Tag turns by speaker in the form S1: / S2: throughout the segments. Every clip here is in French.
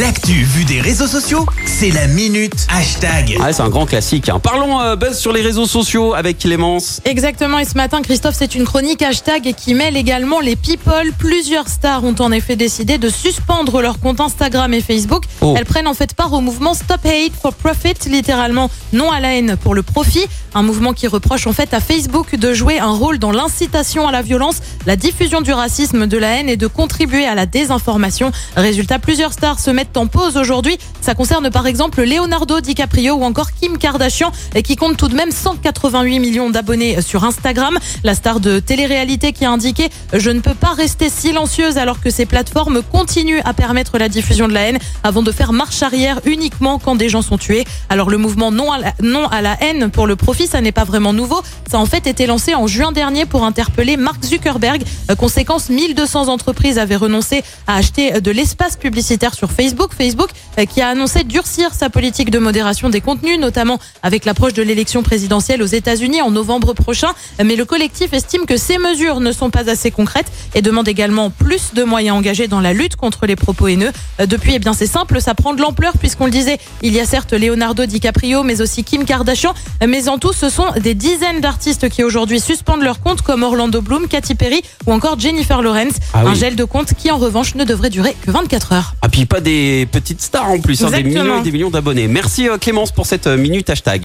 S1: L'actu vue des réseaux sociaux, c'est la minute hashtag.
S2: Ouais, c'est un grand classique. hein. Parlons euh, buzz sur les réseaux sociaux avec Clémence.
S3: Exactement, et ce matin, Christophe, c'est une chronique hashtag qui mêle également les people. Plusieurs stars ont en effet décidé de suspendre leur compte Instagram et Facebook.
S2: Oh.
S3: Elles prennent en fait part au mouvement Stop Hate for Profit, littéralement non à la haine pour le profit. Un mouvement qui reproche en fait à Facebook de jouer un rôle dans l'incitation à la violence, la diffusion du racisme, de la haine et de contribuer à la désinformation. Résultat, plusieurs stars se mettent en pause aujourd'hui. Ça concerne par exemple Leonardo DiCaprio ou encore Kim Kardashian qui compte tout de même 188 millions d'abonnés sur Instagram. La star de télé-réalité qui a indiqué Je ne peux pas rester silencieuse alors que ces plateformes continuent à permettre la diffusion de la haine avant de faire marche arrière uniquement quand des gens sont tués. Alors le mouvement non à la, non à la haine pour le profit, ça n'est pas vraiment nouveau. Ça a en fait été lancé en juin dernier pour interpeller Mark Zuckerberg. Euh, Conséquence, 1200 entreprises avaient renoncé à acheter de l'espace publicitaire sur Facebook. Facebook euh, qui a annoncé durcir sa politique de modération des contenus, notamment avec l'approche de l'élection présidentielle aux États-Unis en novembre prochain. Mais le collectif estime que ces mesures ne sont pas assez concrètes et demande également plus de moyens engagés dans la lutte contre les propos haineux. Euh, Depuis, eh bien, c'est simple, ça prend de l'ampleur puisqu'on le disait, il y a certes Leonardo DiCaprio, mais aussi Kim Kardashian. Mais en tout, ce sont des dizaines d'artistes qui aujourd'hui suspendent leur compte, comme Orlando Bloom, Katy Perry ou encore Jennifer Lawrence.
S2: Ah oui.
S3: Un gel de compte qui, en revanche, ne devrait durer que 24 heures.
S2: Ah puis pas des petites stars en plus, hein, des millions et des millions d'abonnés. Merci euh, Clémence pour cette euh, minute hashtag.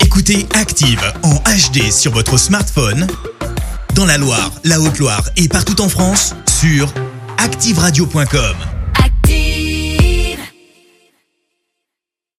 S1: Écoutez Active en HD sur votre smartphone, dans la Loire, la Haute-Loire et partout en France, sur activeradio.com.